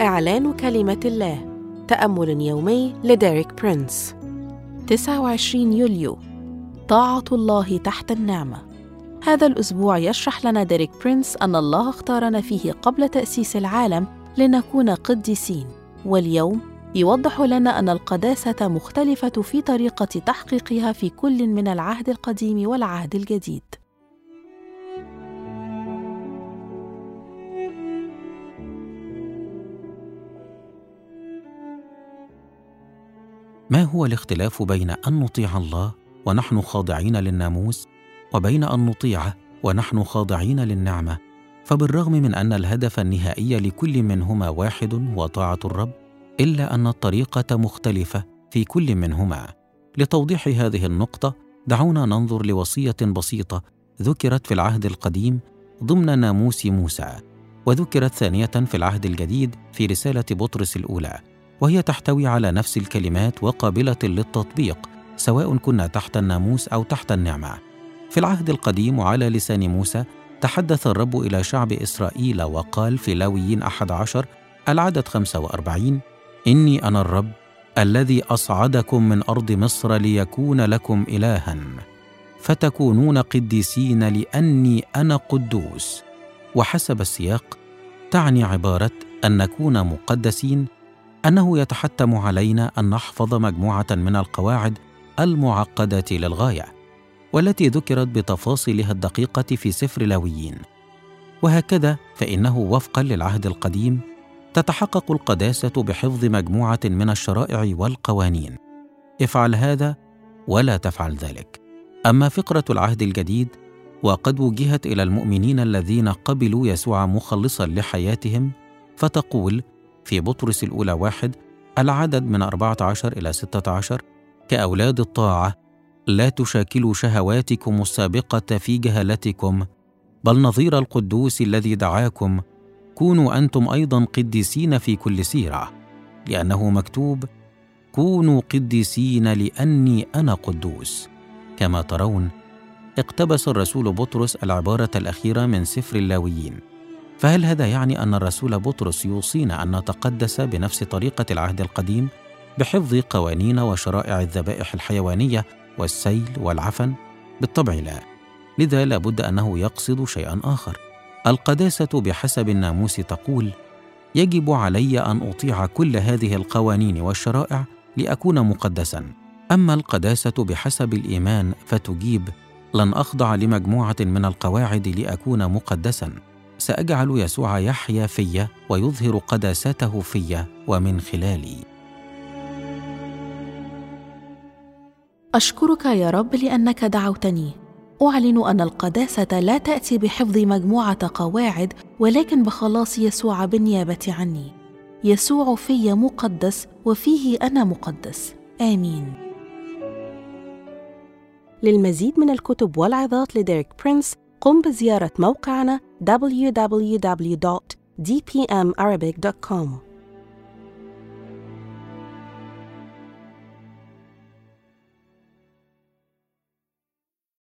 إعلان كلمة الله. تأمل يومي لديريك برينس. 29 يوليو. طاعة الله تحت النعمة. هذا الأسبوع يشرح لنا ديريك برينس أن الله اختارنا فيه قبل تأسيس العالم لنكون قديسين. واليوم يوضح لنا أن القداسة مختلفة في طريقة تحقيقها في كل من العهد القديم والعهد الجديد. ما هو الاختلاف بين أن نطيع الله ونحن خاضعين للناموس وبين أن نطيعه ونحن خاضعين للنعمة؟ فبالرغم من أن الهدف النهائي لكل منهما واحد وطاعة الرب إلا أن الطريقة مختلفة في كل منهما. لتوضيح هذه النقطة دعونا ننظر لوصية بسيطة ذكرت في العهد القديم ضمن ناموس موسى وذكرت ثانية في العهد الجديد في رسالة بطرس الأولى. وهي تحتوي على نفس الكلمات وقابلة للتطبيق سواء كنا تحت الناموس أو تحت النعمة. في العهد القديم وعلى لسان موسى تحدث الرب إلى شعب إسرائيل وقال في لاويين أحد عشر العدد خمسة وأربعين إني أنا الرب الذي أصعدكم من أرض مصر ليكون لكم إلها فتكونون قديسين لأني أنا قدوس. وحسب السياق تعني عبارة أن نكون مقدسين أنه يتحتم علينا أن نحفظ مجموعة من القواعد المعقدة للغاية والتي ذكرت بتفاصيلها الدقيقة في سفر لاويين. وهكذا فإنه وفقا للعهد القديم تتحقق القداسة بحفظ مجموعة من الشرائع والقوانين. افعل هذا ولا تفعل ذلك. أما فقرة العهد الجديد وقد وجهت إلى المؤمنين الذين قبلوا يسوع مخلصا لحياتهم فتقول في بطرس الأولى واحد العدد من 14 إلى 16 كأولاد الطاعة. لا تشاكلوا شهواتكم السابقة في جهلتكم بل نظير القدوس الذي دعاكم. كونوا أنتم أيضا قديسين في كل سيرة لأنه مكتوب كونوا قديسين لأني أنا قدوس. كما ترون اقتبس الرسول بطرس العبارة الأخيرة من سفر اللاويين. فهل هذا يعني أن الرسول بطرس يوصينا أن نتقدس بنفس طريقة العهد القديم؟ بحفظ قوانين وشرائع الذبائح الحيوانية والسيل والعفن؟ بالطبع لا. لذا لابد أنه يقصد شيئا آخر. القداسة بحسب الناموس تقول يجب علي أن أطيع كل هذه القوانين والشرائع لأكون مقدسا. أما القداسة بحسب الإيمان فتجيب لن أخضع لمجموعة من القواعد لأكون مقدسا. سأجعل يسوع يحيا في ويظهر قداسته في ومن خلالي. أشكرك يا رب لأنك دعوتني. أعلن أن القداسة لا تأتي بحفظ مجموعة قواعد ولكن بخلاص يسوع بالنيابة عني. يسوع في مقدس وفيه أنا مقدس. آمين. للمزيد من الكتب والعظات لديريك برينس قم بزيارة موقعنا www.dpmarabic.com